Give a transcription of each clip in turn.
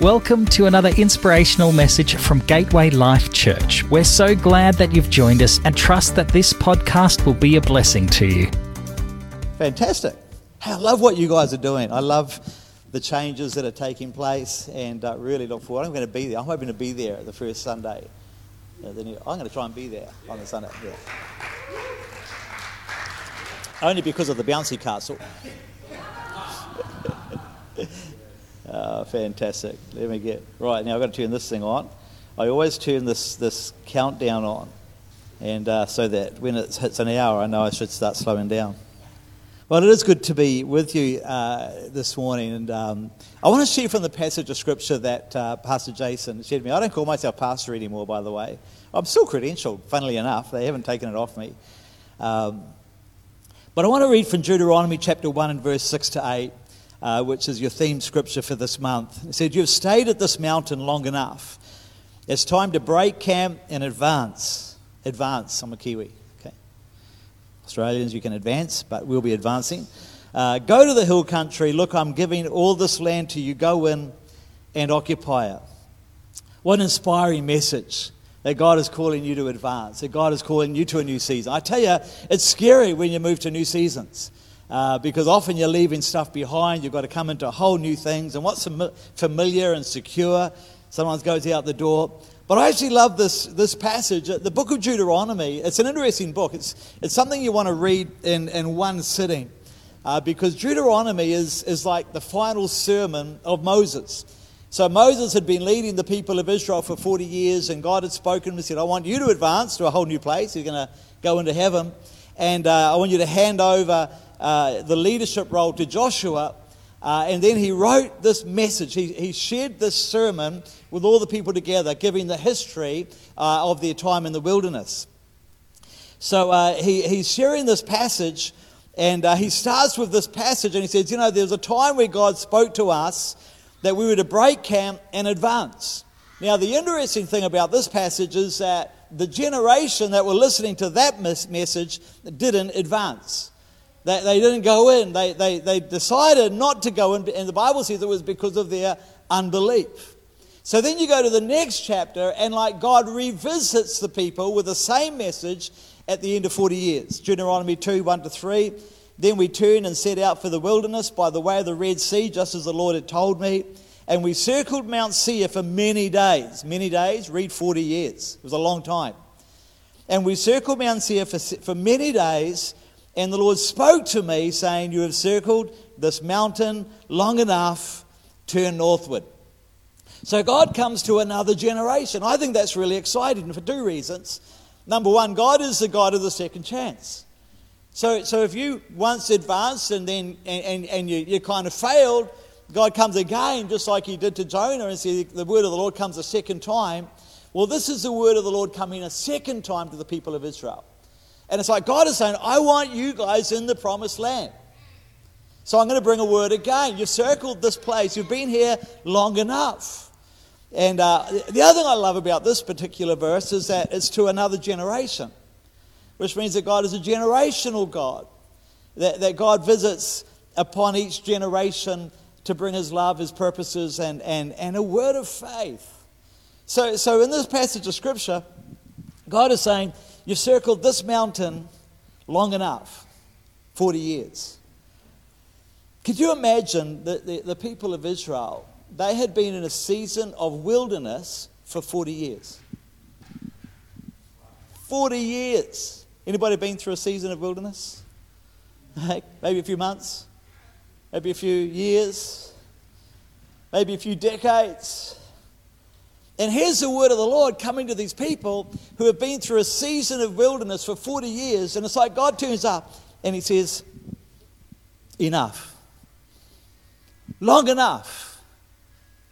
Welcome to another inspirational message from Gateway Life Church. We're so glad that you've joined us and trust that this podcast will be a blessing to you. Fantastic. I love what you guys are doing. I love the changes that are taking place and uh, really look forward. I'm going to be there. I'm hoping to be there the first Sunday. I'm going to try and be there on the Sunday. Yeah. Only because of the bouncy castle. Uh, fantastic. Let me get right now. I've got to turn this thing on. I always turn this this countdown on, and uh, so that when it hits an hour, I know I should start slowing down. Well, it is good to be with you uh, this morning, and um, I want to share from the passage of scripture that uh, Pastor Jason shared with me. I don't call myself pastor anymore, by the way. I'm still credentialed, funnily enough. They haven't taken it off me. Um, but I want to read from Deuteronomy chapter 1 and verse 6 to 8 uh, which is your theme scripture for this month. It said, You've stayed at this mountain long enough. It's time to break camp and advance. Advance. I'm a Kiwi. Okay. Australians, you can advance, but we'll be advancing. Uh, go to the hill country. Look, I'm giving all this land to you. Go in and occupy it. What an inspiring message that God is calling you to advance, that God is calling you to a new season. I tell you, it's scary when you move to new seasons. Uh, because often you're leaving stuff behind. You've got to come into whole new things. And what's familiar and secure sometimes goes out the door. But I actually love this, this passage. The book of Deuteronomy, it's an interesting book. It's, it's something you want to read in, in one sitting. Uh, because Deuteronomy is, is like the final sermon of Moses. So Moses had been leading the people of Israel for 40 years, and God had spoken to him and said, I want you to advance to a whole new place. You're going to go into heaven. And uh, I want you to hand over uh, the leadership role to Joshua. Uh, and then he wrote this message. He, he shared this sermon with all the people together, giving the history uh, of their time in the wilderness. So uh, he, he's sharing this passage, and uh, he starts with this passage, and he says, You know, there was a time where God spoke to us that we were to break camp and advance. Now, the interesting thing about this passage is that the generation that were listening to that message didn't advance. They, they didn't go in. They, they, they decided not to go in, and the Bible says it was because of their unbelief. So then you go to the next chapter, and like God revisits the people with the same message at the end of 40 years. Deuteronomy 2 1 to 3. Then we turned and set out for the wilderness by the way of the Red Sea, just as the Lord had told me. And we circled Mount Seir for many days. Many days, read 40 years. It was a long time. And we circled Mount Seir for, for many days and the Lord spoke to me, saying, You have circled this mountain long enough, turn northward. So God comes to another generation. I think that's really exciting for two reasons. Number one, God is the God of the second chance. So, so if you once advanced and then and, and, and you, you kind of failed, God comes again, just like he did to Jonah, and said, The word of the Lord comes a second time. Well, this is the word of the Lord coming a second time to the people of Israel. And it's like God is saying, I want you guys in the promised land. So I'm going to bring a word again. You've circled this place, you've been here long enough. And uh, the other thing I love about this particular verse is that it's to another generation, which means that God is a generational God, that, that God visits upon each generation to bring his love, his purposes, and, and, and a word of faith. So, so in this passage of scripture, God is saying, You've circled this mountain long enough 40 years. Could you imagine that the, the, people of Israel? They had been in a season of wilderness for 40 years. 40 years. Anybody been through a season of wilderness? Maybe a few months, maybe a few years, maybe a few decades. And here's the word of the Lord coming to these people who have been through a season of wilderness for 40 years. And it's like God turns up and he says, Enough. Long enough.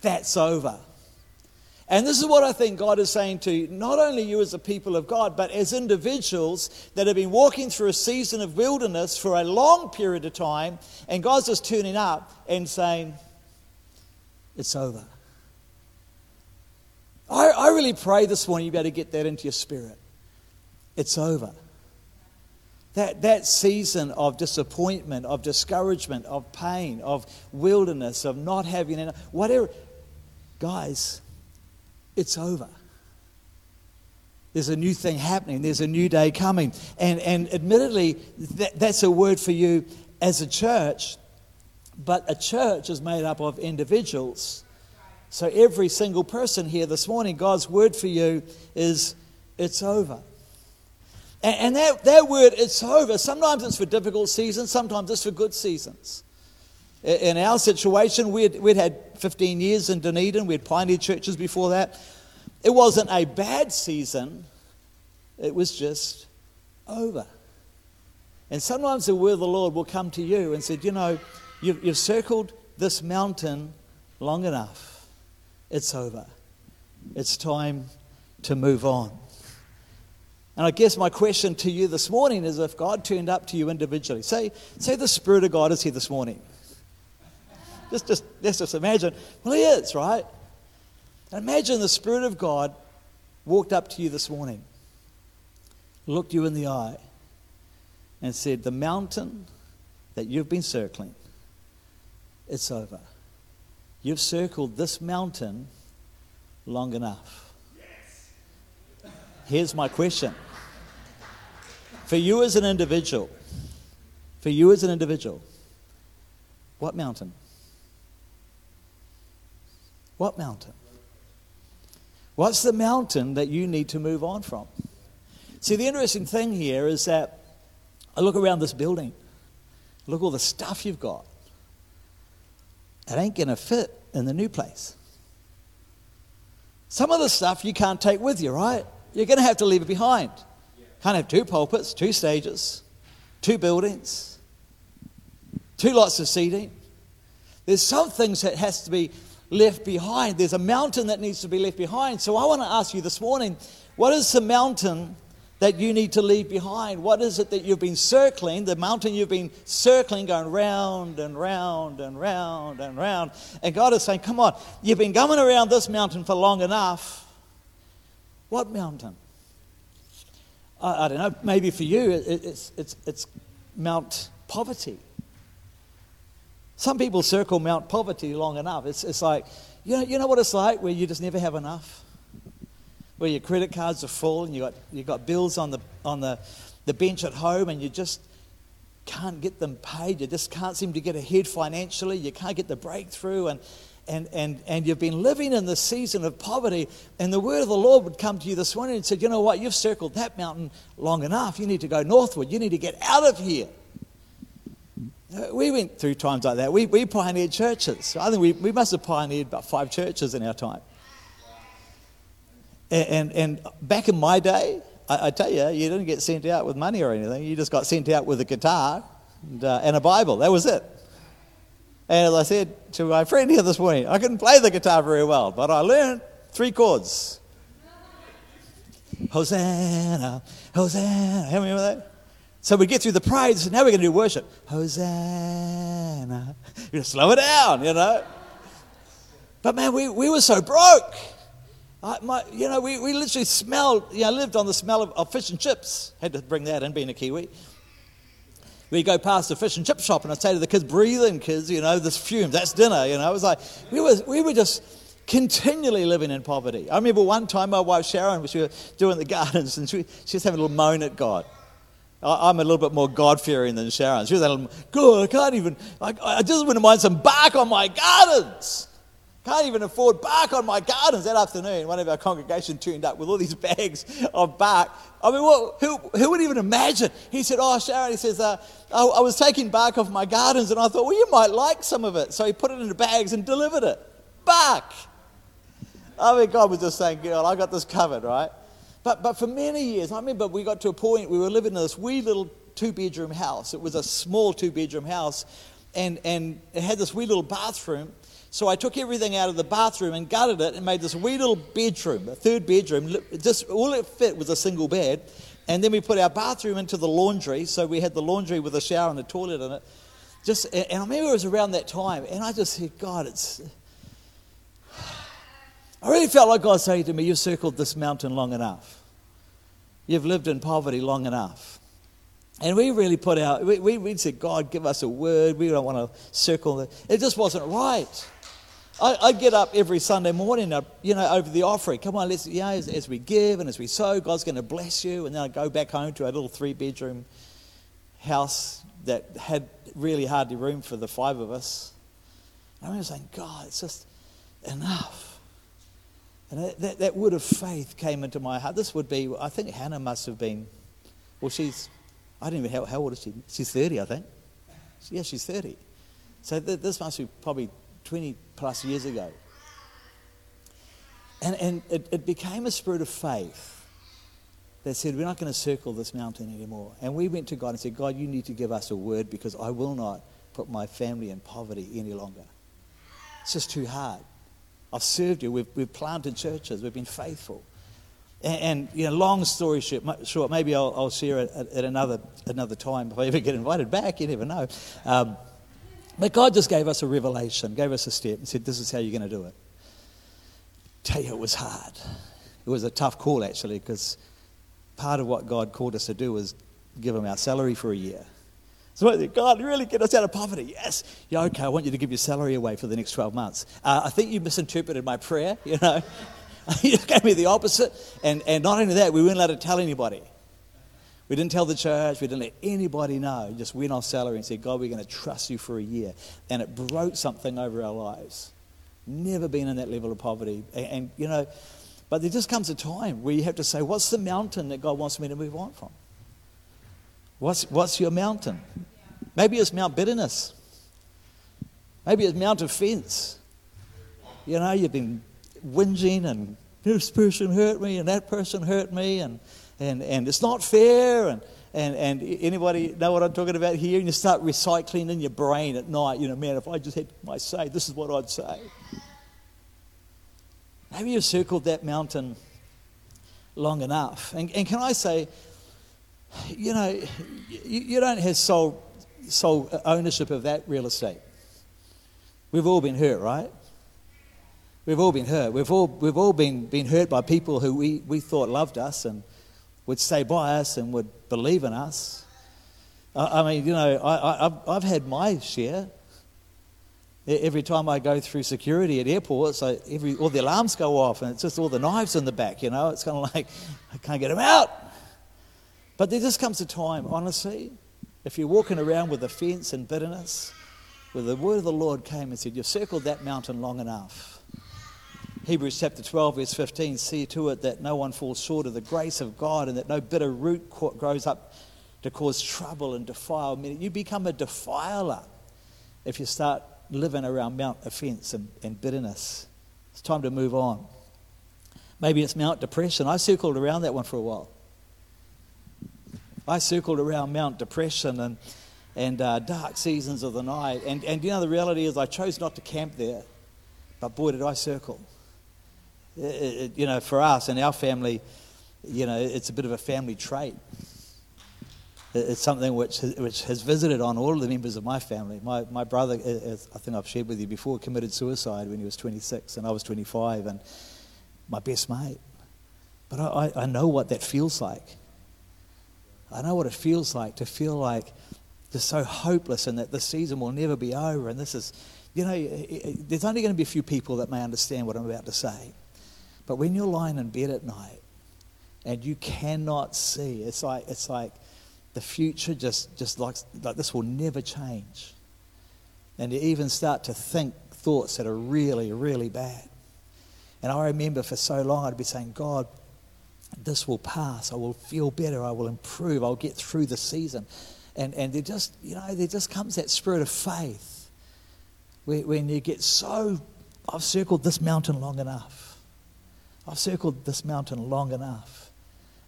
That's over. And this is what I think God is saying to not only you as a people of God, but as individuals that have been walking through a season of wilderness for a long period of time. And God's just turning up and saying, It's over. I, I really pray this morning you better get that into your spirit. It's over. That, that season of disappointment, of discouragement, of pain, of wilderness, of not having enough, whatever, guys, it's over. There's a new thing happening. There's a new day coming. And, and admittedly, that, that's a word for you as a church, but a church is made up of individuals. So every single person here this morning, God's word for you is it's over. And, and that, that word, it's over, sometimes it's for difficult seasons, sometimes it's for good seasons. In our situation, we'd, we'd had 15 years in Dunedin, we had pioneer churches before that. It wasn't a bad season, it was just over. And sometimes the word of the Lord will come to you and said, You know, you've, you've circled this mountain long enough. It's over. It's time to move on. And I guess my question to you this morning is if God turned up to you individually, say, say the Spirit of God is here this morning. Just, just, let's just imagine, well, He is, right? And imagine the Spirit of God walked up to you this morning, looked you in the eye, and said, The mountain that you've been circling, it's over. You've circled this mountain long enough. Here's my question. For you as an individual, for you as an individual, what mountain? What mountain? What's the mountain that you need to move on from? See, the interesting thing here is that I look around this building, look all the stuff you've got. It ain't going to fit in the new place. Some of the stuff you can't take with you, right? You're going to have to leave it behind. Can't have two pulpits, two stages, two buildings, two lots of seating. There's some things that has to be left behind. There's a mountain that needs to be left behind. So I want to ask you this morning, what is the mountain that you need to leave behind? What is it that you've been circling, the mountain you've been circling, going round and round and round and round? And God is saying, Come on, you've been going around this mountain for long enough. What mountain? I, I don't know, maybe for you it, it's, it's, it's Mount Poverty. Some people circle Mount Poverty long enough. It's, it's like, you know, you know what it's like where you just never have enough? Where your credit cards are full and you got, you got bills on, the, on the, the bench at home and you just can't get them paid. You just can't seem to get ahead financially. You can't get the breakthrough. And, and, and, and you've been living in the season of poverty, and the word of the Lord would come to you this morning and said, You know what? You've circled that mountain long enough. You need to go northward. You need to get out of here. We went through times like that. We, we pioneered churches. I think we, we must have pioneered about five churches in our time. And, and, and back in my day, I, I, tell you, you didn't get sent out with money or anything. You just got sent out with a guitar and, uh, and a Bible. That was it. And as I said to my friend here this morning, I couldn't play the guitar very well, but I learned three chords. Hosanna, Hosanna. How many remember that? So we get through the praise, and now we're going to do worship. Hosanna. You slow it down, you know. But man, we, we were so broke. I, my, you know, we, we literally smelled, you know, lived on the smell of, of fish and chips. Had to bring that in, being a Kiwi we go past the fish and chip shop and I say to the kids, breathe in, kids, you know, this fume, that's dinner, you know. It was like, we were, we were just continually living in poverty. I remember one time my wife Sharon, was doing the gardens and she, she was having a little moan at God. I'm a little bit more God fearing than Sharon. She was like, God, I can't even, I, I just wouldn't mind some bark on my gardens. Can't even afford bark on my gardens. That afternoon, one of our congregation turned up with all these bags of bark. I mean, what, who, who would even imagine? He said, Oh, Sharon, he says, uh, I, I, was taking bark off my gardens and I thought, well, you might like some of it. So he put it into bags and delivered it. Bark. I mean, God was just saying, girl, I got this covered, right? But, but for many years, I remember we got to a point we were living in this wee little two bedroom house. It was a small two bedroom house and, and it had this wee little bathroom so I took everything out of the bathroom and gutted it and made this wee little bedroom, a third bedroom. Just all it fit was a single bed. And then we put our bathroom into the laundry. So we had the laundry with a shower and a toilet in it. Just, and I remember it was around that time, and I just said, God, it's. I really felt like God saying to me, You've circled this mountain long enough. You've lived in poverty long enough. And we really put out, we, we, we said, God, give us a word. We don't want to circle it. It just wasn't right. I, I get up every Sunday morning, uh, you know, over the offering. Come on, let's, you know, as, as we give and as we sow, God's going to bless you. And then I go back home to our little three bedroom house that had really hardly room for the five of us. And I remember saying, God, it's just enough. And that, that, that word of faith came into my heart. This would be, I think Hannah must have been, well, she's, I don't even know how, how old is she? She's 30, I think. Yeah, she's 30. So th- this must be probably 20 plus years ago. And, and it, it became a spirit of faith that said, We're not going to circle this mountain anymore. And we went to God and said, God, you need to give us a word because I will not put my family in poverty any longer. It's just too hard. I've served you. We've, we've planted churches. We've been faithful. And, and you know, long story short, maybe I'll, I'll share it at, at, another, another time if I ever get invited back. You never know. Um, but God just gave us a revelation, gave us a step, and said, This is how you're going to do it. Tell you, it was hard. It was a tough call, actually, because part of what God called us to do was give him our salary for a year. So God, really get us out of poverty? Yes. Yeah, okay, I want you to give your salary away for the next 12 months. Uh, I think you misinterpreted my prayer, you know. you gave me the opposite. And, and not only that, we weren't allowed to tell anybody. We didn't tell the church, we didn't let anybody know. Just went off salary and said, God, we're going to trust you for a year. And it broke something over our lives. Never been in that level of poverty. And, and, you know, but there just comes a time where you have to say, what's the mountain that God wants me to move on from? What's, what's your mountain? Maybe it's Mount Bitterness. Maybe it's Mount Offense. You know, you've been whinging and this person hurt me and that person hurt me and, and, and it's not fair and, and, and anybody know what I'm talking about here? And you start recycling in your brain at night, you know, man, if I just had my say, this is what I'd say. Maybe you've circled that mountain long enough. And, and can I say, you know, you, you don't have sole, sole ownership of that real estate. We've all been hurt, right? We've all been hurt. We've all, we've all been, been hurt by people who we, we thought loved us and would stay by us and would believe in us. I, I mean, you know, I, I, I've had my share. Every time I go through security at airports, I, every, all the alarms go off and it's just all the knives in the back, you know. It's kind of like, I can't get them out. But there just comes a time, honestly, if you're walking around with offense and bitterness, where the word of the Lord came and said, You've circled that mountain long enough. Hebrews chapter 12, verse 15 see to it that no one falls short of the grace of God and that no bitter root grows up to cause trouble and defile. You become a defiler if you start living around Mount offense and, and bitterness. It's time to move on. Maybe it's Mount Depression. I circled around that one for a while. I circled around Mount Depression and, and uh, dark seasons of the night. And, and you know, the reality is, I chose not to camp there. But boy, did I circle. You know, for us and our family, you know, it's a bit of a family trait. It's something which, which has visited on all of the members of my family. My, my brother, as I think I've shared with you before, committed suicide when he was 26 and I was 25, and my best mate. But I, I know what that feels like. I know what it feels like to feel like just so hopeless and that the season will never be over. And this is, you know, there's only going to be a few people that may understand what I'm about to say. But when you're lying in bed at night and you cannot see, it's like, it's like the future just, just like, like this will never change. And you even start to think thoughts that are really, really bad. And I remember for so long I'd be saying, God, this will pass. I will feel better. I will improve. I'll get through the season. And, and there just, you know, there just comes that spirit of faith when you get so, I've circled this mountain long enough. I've circled this mountain long enough.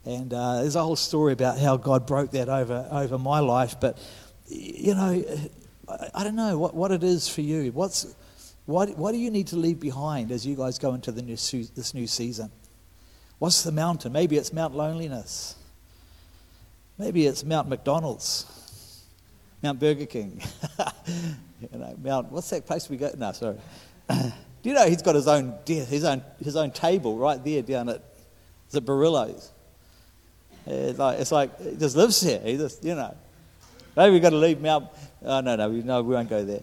And uh, there's a whole story about how God broke that over, over my life. But, you know, I, I don't know what, what it is for you. What's, what, what do you need to leave behind as you guys go into the new, this new season? What's the mountain? Maybe it's Mount Loneliness. Maybe it's Mount McDonald's, Mount Burger King. you know, Mount, what's that place we go? No, sorry. Do you know he's got his own, his own, his own table right there down at, the Barillo's? It's like, it's like he just lives here. He just, you know. Maybe we've got to leave Mount. Oh, no, no, no, we won't go there.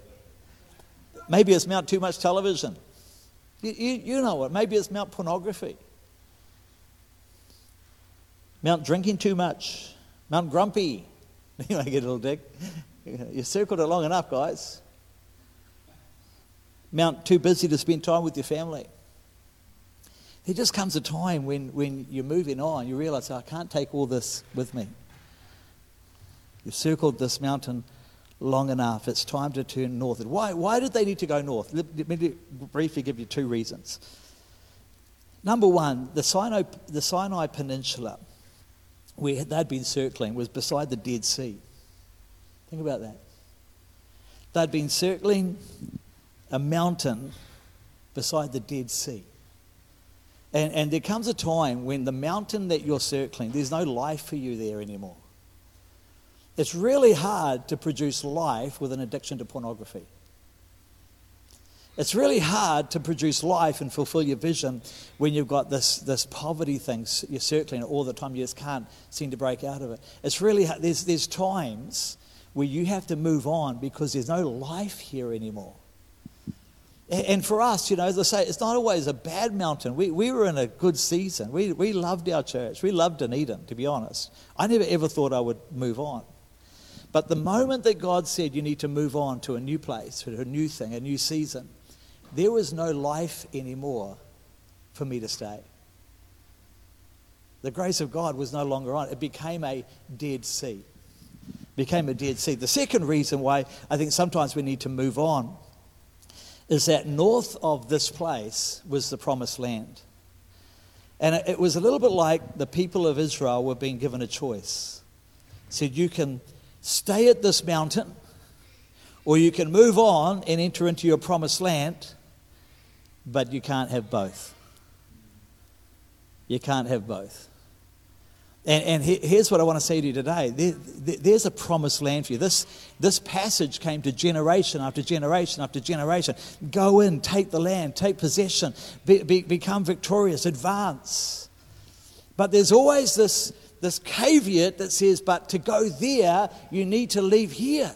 Maybe it's Mount Too Much Television. You, you, you know what? Maybe it's Mount Pornography. Mount Drinking Too Much. Mount Grumpy. You get a little dig. You circled it long enough, guys. Mount Too Busy to spend time with your family. There just comes a time when, when you're moving on, you realize, oh, I can't take all this with me. You've circled this mountain long enough. It's time to turn northward. Why, why did they need to go north? Let me briefly give you two reasons. Number one, the Sinai, the Sinai Peninsula, where they'd been circling, was beside the Dead Sea. Think about that. They'd been circling a mountain beside the Dead Sea. And, and there comes a time when the mountain that you're circling, there's no life for you there anymore. It's really hard to produce life with an addiction to pornography. It's really hard to produce life and fulfill your vision when you've got this, this poverty thing you're circling all the time. You just can't seem to break out of it. It's really hard. There's, there's times where you have to move on because there's no life here anymore. And for us, you know, as I say, it's not always a bad mountain. We, we were in a good season. We, we loved our church. We loved Dunedin, to be honest. I never ever thought I would move on. But the moment that God said you need to move on to a new place, to a new thing, a new season, there was no life anymore for me to stay. The grace of God was no longer on. It became a dead sea. It Became a dead sea. The second reason why I think sometimes we need to move on is that north of this place was the promised land. And it was a little bit like the people of Israel were being given a choice. said, You can stay at this mountain, or you can move on and enter into your promised land, but you can't have both. You can't have both. And, and here's what I want to say to you today there, there's a promised land for you. This, this passage came to generation after generation after generation. Go in, take the land, take possession, be, be, become victorious, advance. But there's always this, this caveat that says, but to go there, you need to leave here.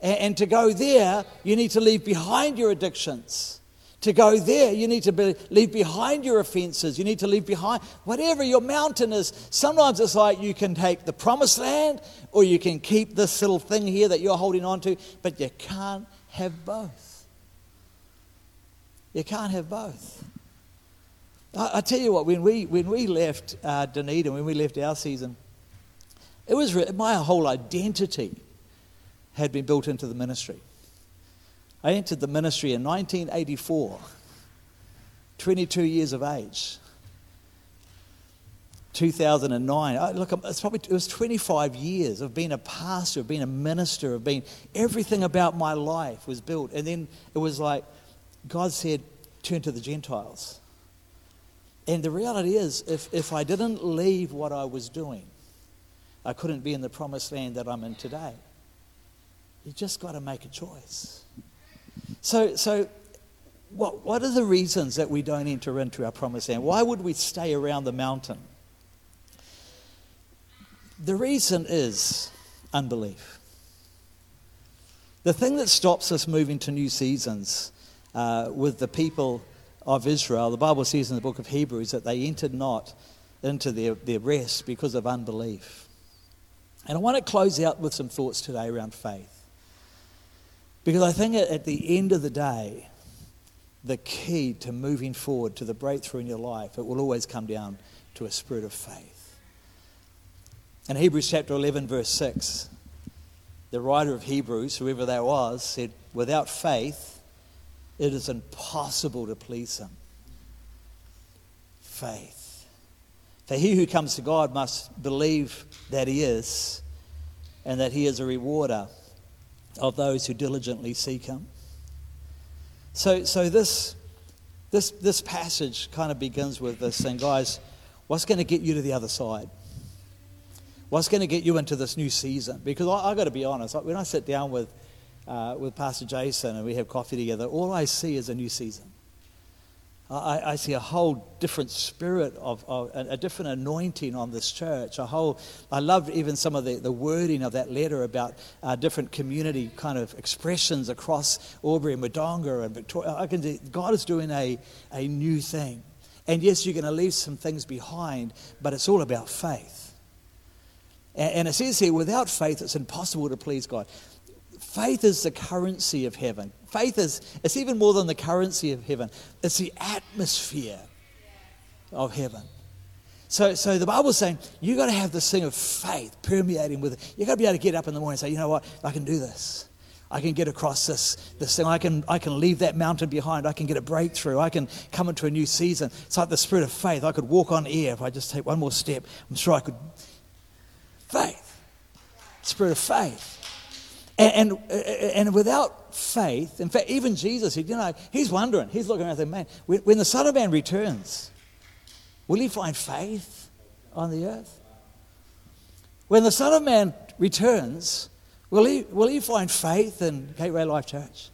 And, and to go there, you need to leave behind your addictions. To go there, you need to be, leave behind your offenses. You need to leave behind whatever your mountain is. Sometimes it's like you can take the promised land or you can keep this little thing here that you're holding on to, but you can't have both. You can't have both. I, I tell you what, when we, when we left uh, Dunedin, when we left our season, it was my whole identity had been built into the ministry. I entered the ministry in 1984, 22 years of age. 2009. I, look, it's probably it was 25 years of being a pastor, of being a minister, of being everything about my life was built. And then it was like God said, "Turn to the Gentiles." And the reality is, if if I didn't leave what I was doing, I couldn't be in the promised land that I'm in today. You just got to make a choice. So, so what, what are the reasons that we don't enter into our promised land? Why would we stay around the mountain? The reason is unbelief. The thing that stops us moving to new seasons uh, with the people of Israel, the Bible says in the book of Hebrews that they entered not into their, their rest because of unbelief. And I want to close out with some thoughts today around faith. Because I think at the end of the day, the key to moving forward to the breakthrough in your life, it will always come down to a spirit of faith. In Hebrews chapter 11, verse 6, the writer of Hebrews, whoever that was, said, Without faith, it is impossible to please him. Faith. For he who comes to God must believe that he is, and that he is a rewarder of those who diligently seek him. So, so this, this, this passage kind of begins with this saying, guys, what's going to get you to the other side? What's going to get you into this new season? Because I, have got to be honest, when I sit down with, uh, with Pastor Jason and we have coffee together, all I see is a new season. I, I, see a whole different spirit of, of a, a, different anointing on this church. A whole, I love even some of the, the wording of that letter about uh, different community kind of expressions across Albury and Wodonga and Victoria. I can see God is doing a, a new thing. And yes, you're going to leave some things behind, but it's all about faith. And, and it says here, without faith, it's impossible to please God. Faith is the currency of heaven. Faith is, it's even more than the currency of heaven, it's the atmosphere of heaven. So, so the Bible's saying you've got to have this thing of faith permeating with it. You've got to be able to get up in the morning and say, you know what, I can do this. I can get across this, this thing. I can, I can leave that mountain behind. I can get a breakthrough. I can come into a new season. It's like the spirit of faith. I could walk on air if I just take one more step. I'm sure I could. Faith. Spirit of faith. And, and, and without faith, in fact, even Jesus, you know, he's wondering, he's looking around and man, when the Son of Man returns, will he find faith on the earth? When the Son of Man returns, will he, will he find faith in Gateway Life Church?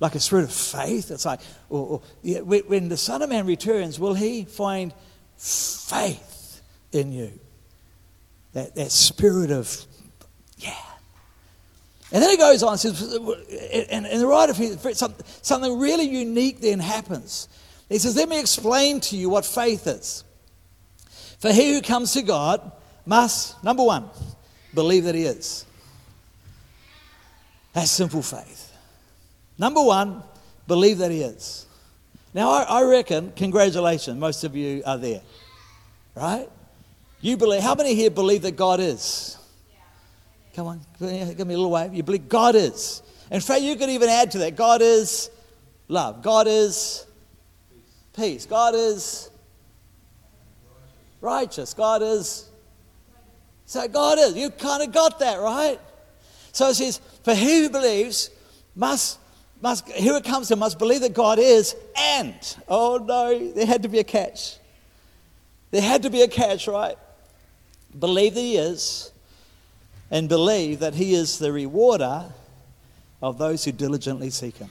Like a spirit of faith? It's like, or, or, when the Son of Man returns, will he find faith in you? That, that spirit of, and then he goes on and says, and, and the writer, something really unique then happens. He says, Let me explain to you what faith is. For he who comes to God must, number one, believe that he is. That's simple faith. Number one, believe that he is. Now, I, I reckon, congratulations, most of you are there, right? You believe, how many here believe that God is? Come on, give me a little wave. You believe God is. In fact, you could even add to that God is love. God is peace. God is righteous. God is. So God is. You kind of got that, right? So it says, for he who believes must, must, who it comes to must believe that God is, and, oh no, there had to be a catch. There had to be a catch, right? Believe that he is, and believe that He is the rewarder of those who diligently seek Him.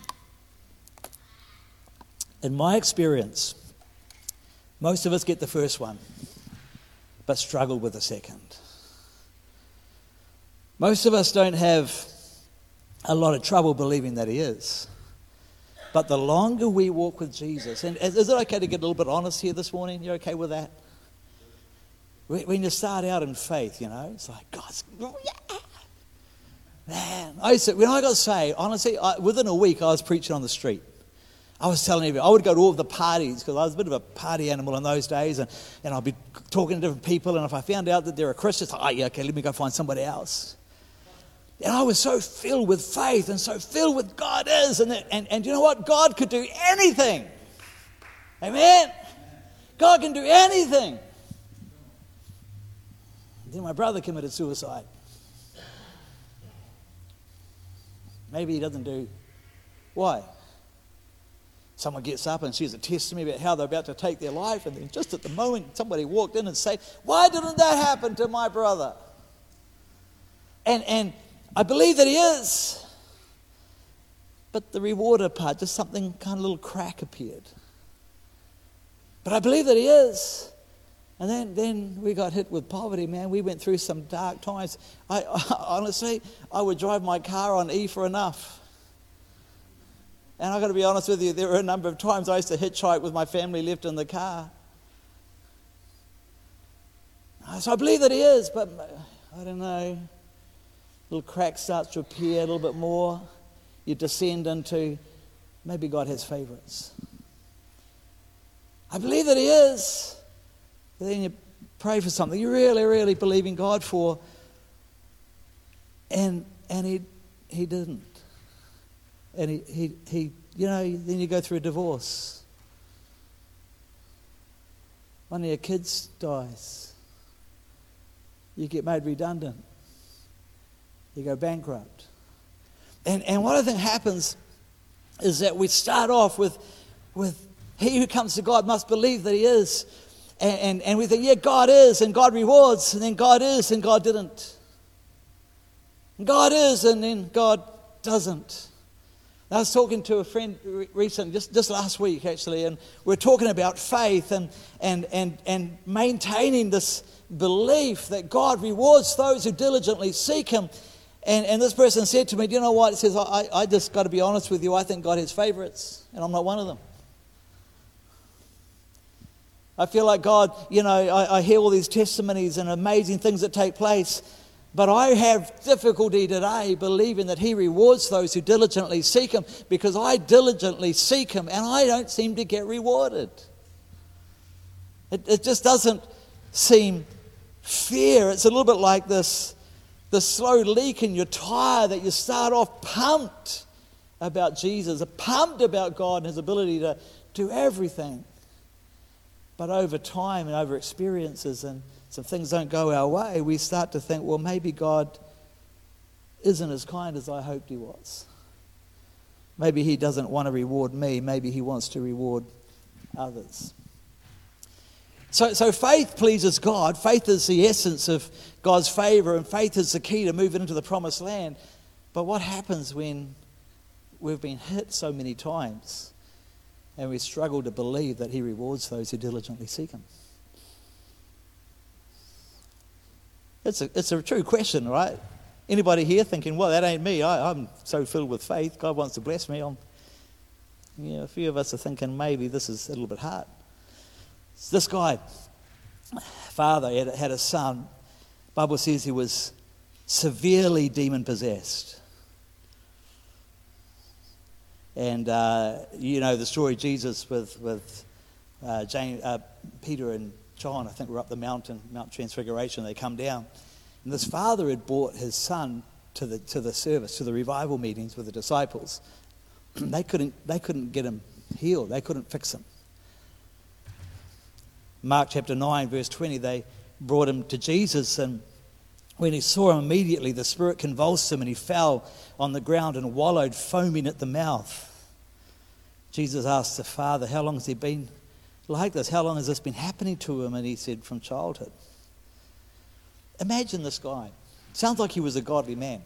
In my experience, most of us get the first one, but struggle with the second. Most of us don't have a lot of trouble believing that He is. But the longer we walk with Jesus, and is it okay to get a little bit honest here this morning? You're okay with that? When you start out in faith, you know, it's like, God's, yeah. Man, I used to, when I got saved, honestly, I, within a week I was preaching on the street. I was telling everybody, I would go to all the parties because I was a bit of a party animal in those days, and, and I'd be talking to different people, and if I found out that they're a Christian, like, oh, yeah, okay, let me go find somebody else. And I was so filled with faith and so filled with God is, and, and, and you know what? God could do anything. Amen? God can do anything. Then my brother committed suicide. Maybe he doesn't do. Why? Someone gets up and sees a testimony about how they're about to take their life, and then just at the moment, somebody walked in and said, Why didn't that happen to my brother? And, and I believe that he is. But the rewarder part, just something kind of little crack appeared. But I believe that he is. And then, then we got hit with poverty, man. We went through some dark times. I, I, honestly, I would drive my car on E for enough. And I've got to be honest with you, there were a number of times I used to hitchhike with my family left in the car. So I believe that he is, but uh, I don't know. Little crack starts to appear a little bit more. You descend into maybe God has favorites. I believe that he is. Then you pray for something you really, really believe in God for, and, and he, he didn't. And he, he, he, you know, then you go through a divorce. One of your kids dies. You get made redundant. You go bankrupt. And, and what I think happens is that we start off with, with he who comes to God must believe that he is and, and, and we think, yeah, God is, and God rewards, and then God is, and God didn't. God is, and then God doesn't. I was talking to a friend recently, just, just last week actually, and we are talking about faith and, and, and, and maintaining this belief that God rewards those who diligently seek Him. And, and this person said to me, Do you know what? He says, I, I just got to be honest with you, I think God has favorites, and I'm not one of them. I feel like God, you know, I, I hear all these testimonies and amazing things that take place, but I have difficulty today believing that He rewards those who diligently seek Him because I diligently seek Him and I don't seem to get rewarded. It, it just doesn't seem fair. It's a little bit like this the slow leak in your tire that you start off pumped about Jesus, pumped about God and His ability to do everything. But over time and over experiences and some things don't go our way, we start to think, well, maybe God isn't as kind as I hoped He was. Maybe He doesn't want to reward me, maybe He wants to reward others. So, so faith pleases God. Faith is the essence of God's favor, and faith is the key to moving into the promised land. But what happens when we've been hit so many times and we struggle to believe that He rewards those who diligently seek Him? It's a, it's a true question, right? Anybody here thinking, well, that ain't me. I, am so filled with faith. God wants to bless me. I'm, you know, a few of us are thinking maybe this is a little bit hard. This guy, father, had, had a son. Bible says he was severely demon possessed. And uh, you know the story Jesus with, with uh, uh, Peter and John, I think, were up the mountain, Mount Transfiguration. They come down. And this father had brought his son to the, to the service, to the revival meetings with the disciples. they, couldn't, they couldn't get him healed, they couldn't fix him. Mark chapter 9, verse 20, they brought him to Jesus, and when he saw him immediately, the spirit convulsed him, and he fell on the ground and wallowed, foaming at the mouth. Jesus asked the father, How long has he been like this? How long has this been happening to him? And he said, From childhood. Imagine this guy. Sounds like he was a godly man.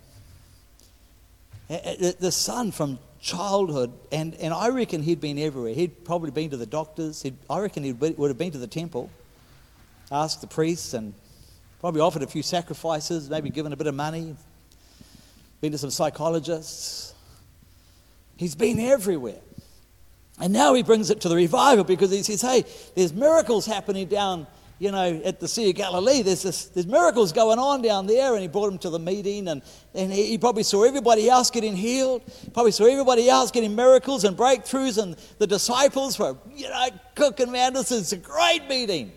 The son from childhood, and, and I reckon he'd been everywhere. He'd probably been to the doctors. He'd, I reckon he would have been to the temple, asked the priests, and probably offered a few sacrifices, maybe given a bit of money, been to some psychologists. He's been everywhere. And now he brings it to the revival because he says, hey, there's miracles happening down, you know, at the Sea of Galilee. There's, this, there's miracles going on down there. And he brought him to the meeting. And, and he, he probably saw everybody else getting healed. Probably saw everybody else getting miracles and breakthroughs. And the disciples were, you know, cooking, man, this is a great meeting.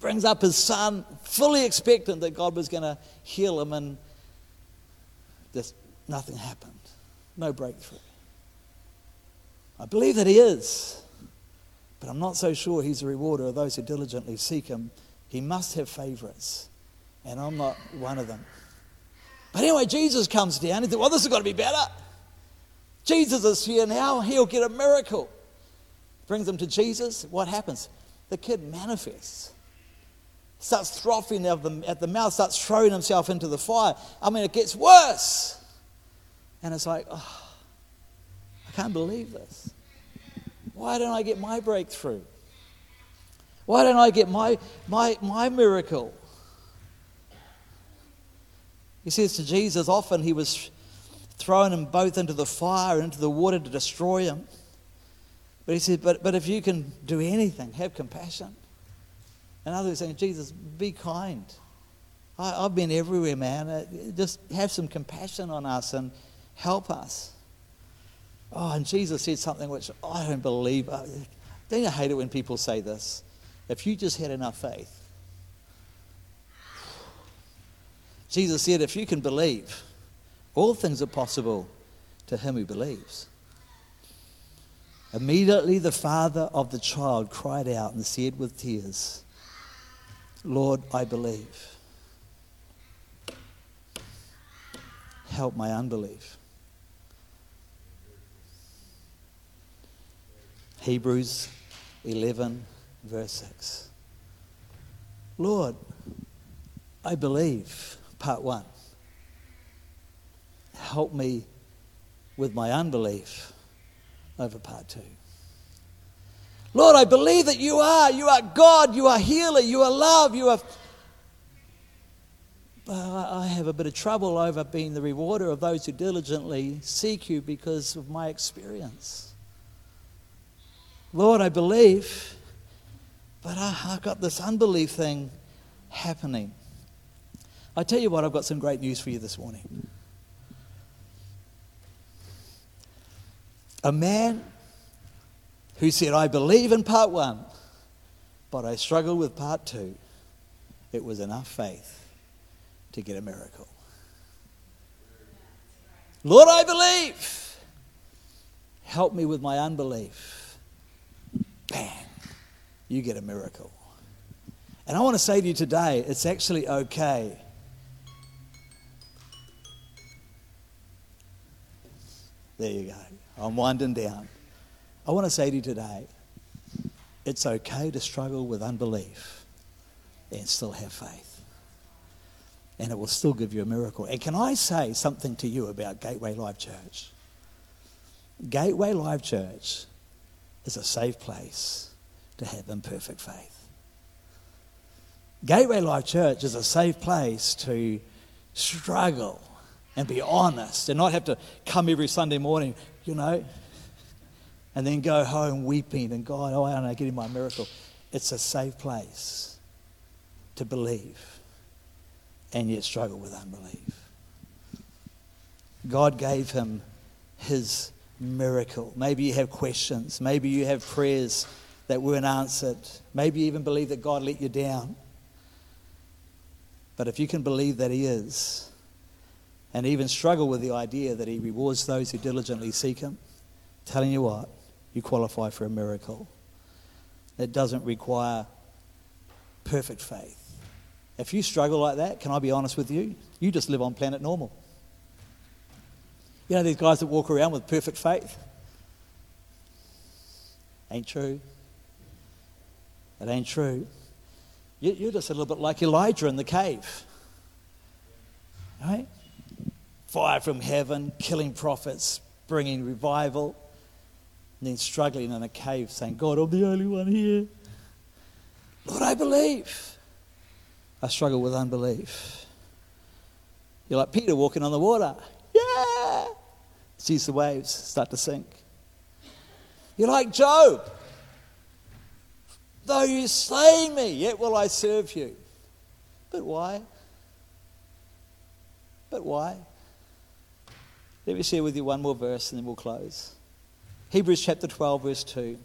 Brings up his son, fully expectant that God was going to heal him. And just nothing happened. No breakthrough. I believe that He is, but I'm not so sure He's a rewarder of those who diligently seek Him. He must have favorites, and I'm not one of them. But anyway, Jesus comes down. He said, Well, this has got to be better. Jesus is here now. He'll get a miracle. Brings them to Jesus. What happens? The kid manifests. Starts frothing at the, at the mouth, starts throwing himself into the fire. I mean, it gets worse. And it's like, oh, I can't believe this. Why don't I get my breakthrough? Why don't I get my, my, my miracle? He says to Jesus, often he was throwing them both into the fire and into the water to destroy them. But he said, but, but if you can do anything, have compassion. And others saying, Jesus, be kind. I, have been everywhere, man. Uh, just have some compassion on us and help us. Oh, and Jesus said something which I don't believe. Uh, don't you hate it when people say this? If you just had enough faith. Jesus said, if you can believe, all things are possible to him who believes. Immediately, the father of the child cried out and said with tears, Lord, I believe. Help my unbelief. Hebrews 11, verse 6. Lord, I believe, part one. Help me with my unbelief over part two. Lord, I believe that you are. You are God. You are healer. You are love. You are. I have a bit of trouble over being the rewarder of those who diligently seek you because of my experience. Lord, I believe, but I, have got this unbelief thing happening. I tell you what, I've got some great news for you this morning. A man who said, I believe in part one, but I struggle with part two. It was enough faith to get a miracle. Lord, I believe. Help me with my unbelief. Bang, you get a miracle. And I want to say to you today, it's actually okay. There you go. I'm winding down. I want to say to you today it's okay to struggle with unbelief and still have faith. And it will still give you a miracle. And can I say something to you about Gateway Life Church? Gateway Life Church is a safe place to have imperfect faith. Gateway Life Church is a safe place to struggle and be honest and not have to come every Sunday morning, you know, and then go home weeping and God, oh, I don't know, getting my miracle. It's a safe place to believe and yet struggle with unbelief. God gave him his miracle. Maybe you have questions. Maybe you have prayers that weren't answered. Maybe you even believe that God let you down. But if you can believe that He is, and even struggle with the idea that He rewards those who diligently seek Him, telling you what, you qualify for a miracle. It doesn't require perfect faith. If you struggle like that, can I be honest with you? You just live on planet normal. You know these guys that walk around with perfect faith? Ain't true. It ain't true. You're just a little bit like Elijah in the cave. Right? Fire from heaven, killing prophets, bringing revival and then struggling in a cave saying, God, I'm the only one here. Lord, I believe. I struggle with unbelief. You're like Peter walking on the water. Yeah! Sees the waves start to sink. You're like Job. Though you slay me, yet will I serve you. But why? But why? Let me share with you one more verse and then we'll close. Hebrews chapter 12, verse 2.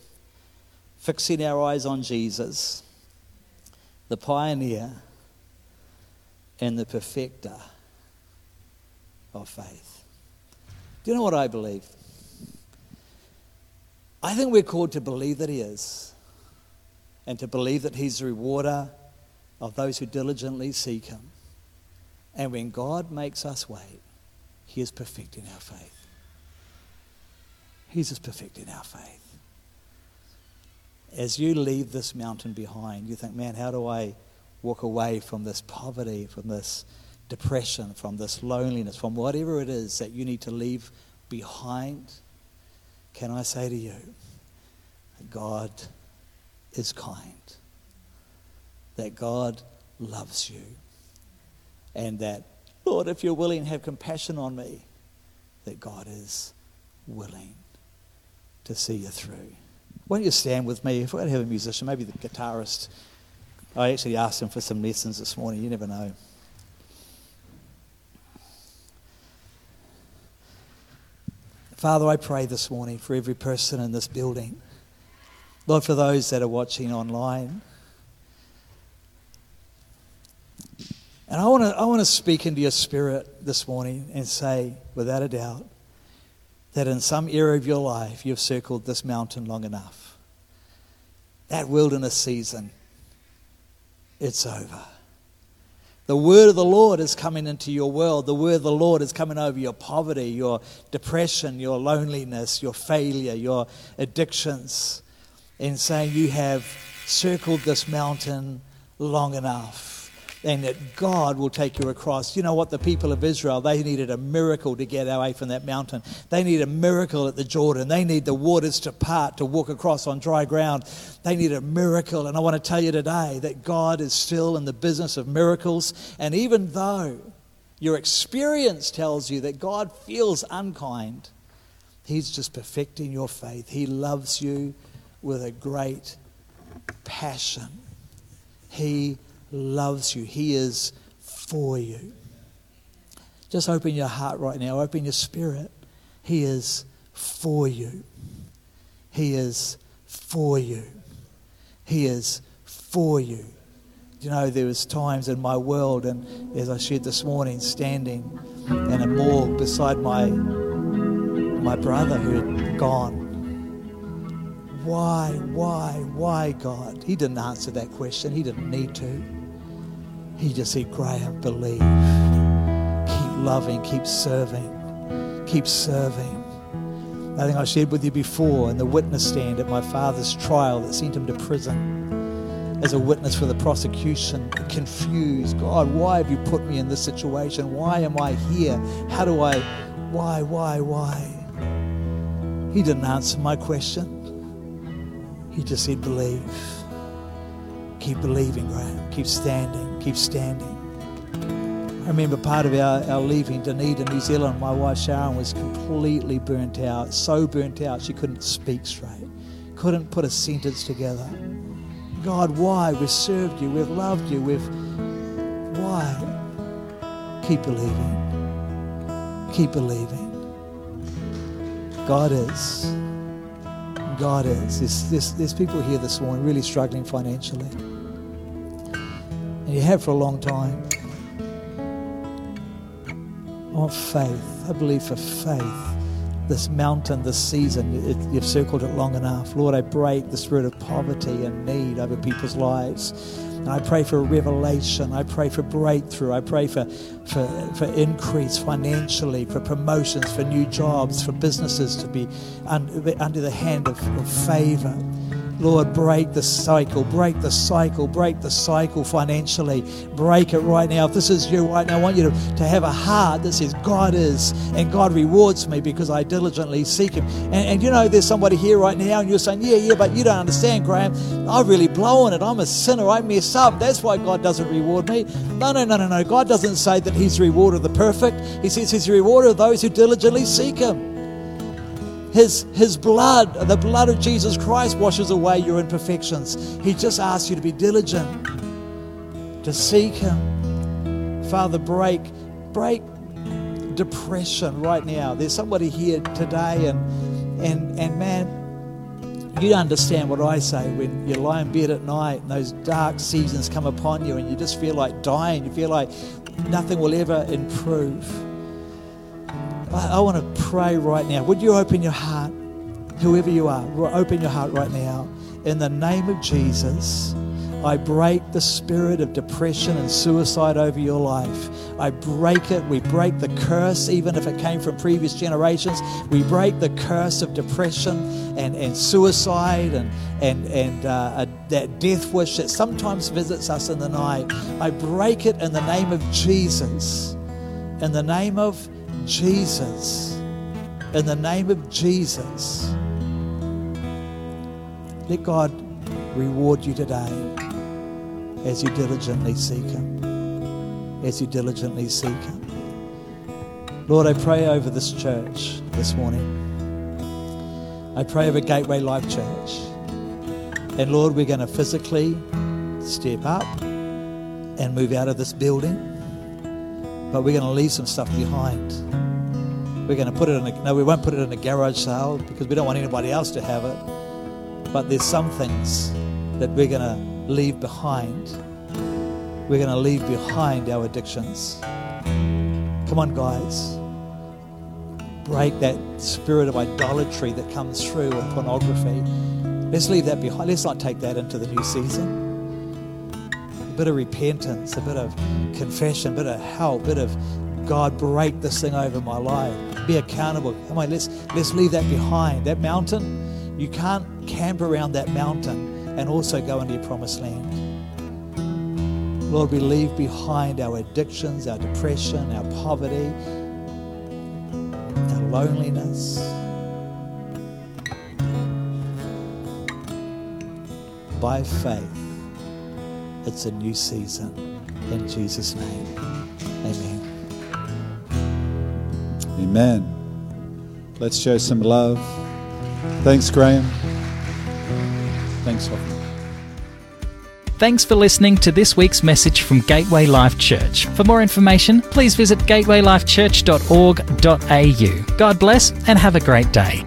Fixing our eyes on Jesus, the pioneer and the perfecter of faith. Do you know what I believe? I think we're called to believe that He is, and to believe that He's the rewarder of those who diligently seek Him. And when God makes us wait, He is perfecting our faith. He's just perfecting our faith. As you leave this mountain behind, you think, man, how do I walk away from this poverty, from this depression, from this loneliness, from whatever it is that you need to leave behind? Can I say to you, that God is kind, that God loves you, and that, Lord, if you're willing, have compassion on me, that God is willing to see you through. Why don't you stand with me? If we're going to have a musician, maybe the guitarist. I actually asked him for some lessons this morning. You never know. Father, I pray this morning for every person in this building. Lord, for those that are watching online. And I want to I want to speak into your spirit this morning and say, without a doubt, that in some area of your life you've circled this mountain long enough. That wilderness season, it's over. The word of the Lord is coming into your world. The word of the Lord is coming over your poverty, your depression, your loneliness, your failure, your addictions, and saying, You have circled this mountain long enough. And that God will take you across. You know what? The people of Israel, they needed a miracle to get away from that mountain. They need a miracle at the Jordan. They need the waters to part to walk across on dry ground. They need a miracle. And I want to tell you today that God is still in the business of miracles. And even though your experience tells you that God feels unkind, He's just perfecting your faith. He loves you with a great passion. He loves you, He is for you. Just open your heart right now, open your spirit. He is for you. He is for you. He is for you. You know, there was times in my world, and as I shared this morning, standing in a morgue beside my my brother who had gone. Why, why, why, God? He didn't answer that question. He didn't need to. He just said, Graham, believe. Keep loving, keep serving, keep serving. I think I shared with you before in the witness stand at my father's trial that sent him to prison as a witness for the prosecution, confused. God, why have you put me in this situation? Why am I here? How do I, why, why, why? He didn't answer my question. He just said, believe. Keep believing, Graham. Keep standing. Keep standing. I remember part of our, our leaving Dunedin, New Zealand, my wife Sharon was completely burnt out, so burnt out she couldn't speak straight, couldn't put a sentence together. God, why? We've served you, we've loved you, we've. Why? Keep believing. Keep believing. God is. God is. There's, there's, there's people here this morning really struggling financially. You have for a long time. I want faith. I believe for faith. This mountain, this season, it, you've circled it long enough. Lord, I break the spirit of poverty and need over people's lives. And I pray for revelation. I pray for breakthrough. I pray for, for, for increase financially, for promotions, for new jobs, for businesses to be under, under the hand of, of favor. Lord, break the cycle, break the cycle, break the cycle financially. Break it right now. If this is you right now, I want you to, to have a heart that says, God is, and God rewards me because I diligently seek Him. And, and you know, there's somebody here right now, and you're saying, Yeah, yeah, but you don't understand, Graham. I've really blown it. I'm a sinner. I mess up. That's why God doesn't reward me. No, no, no, no, no. God doesn't say that He's the rewarder of the perfect, He says He's the rewarder of those who diligently seek Him. His, his blood, the blood of Jesus Christ, washes away your imperfections. He just asks you to be diligent, to seek Him. Father, break, break depression right now. There's somebody here today, and and and man, you understand what I say when you lie in bed at night and those dark seasons come upon you, and you just feel like dying. You feel like nothing will ever improve. I, I want to pray right now. Would you open your heart, whoever you are, open your heart right now. In the name of Jesus, I break the spirit of depression and suicide over your life. I break it. We break the curse, even if it came from previous generations. We break the curse of depression and, and suicide and, and, and uh, that death wish that sometimes visits us in the night. I break it in the name of Jesus. In the name of Jesus. In the name of Jesus. Let God reward you today as you diligently seek Him. As you diligently seek Him. Lord, I pray over this church this morning. I pray over Gateway Life Church. And Lord, we're going to physically step up and move out of this building but we're going to leave some stuff behind. We're going to put it in a, no, we won't put it in a garage sale because we don't want anybody else to have it. But there's some things that we're going to leave behind. We're going to leave behind our addictions. Come on, guys. Break that spirit of idolatry that comes through in pornography. Let's leave that behind. Let's not take that into the new season bit of repentance, a bit of confession, a bit of help, a bit of God, break this thing over my life. Be accountable. Come on, let's let's leave that behind. That mountain, you can't camp around that mountain and also go into your promised land. Lord, we leave behind our addictions, our depression, our poverty, our loneliness. By faith, it's a new season. In Jesus' name, amen. Amen. Let's show some love. Thanks, Graham. Thanks, Hoffman. Thanks for listening to this week's message from Gateway Life Church. For more information, please visit gatewaylifechurch.org.au. God bless and have a great day.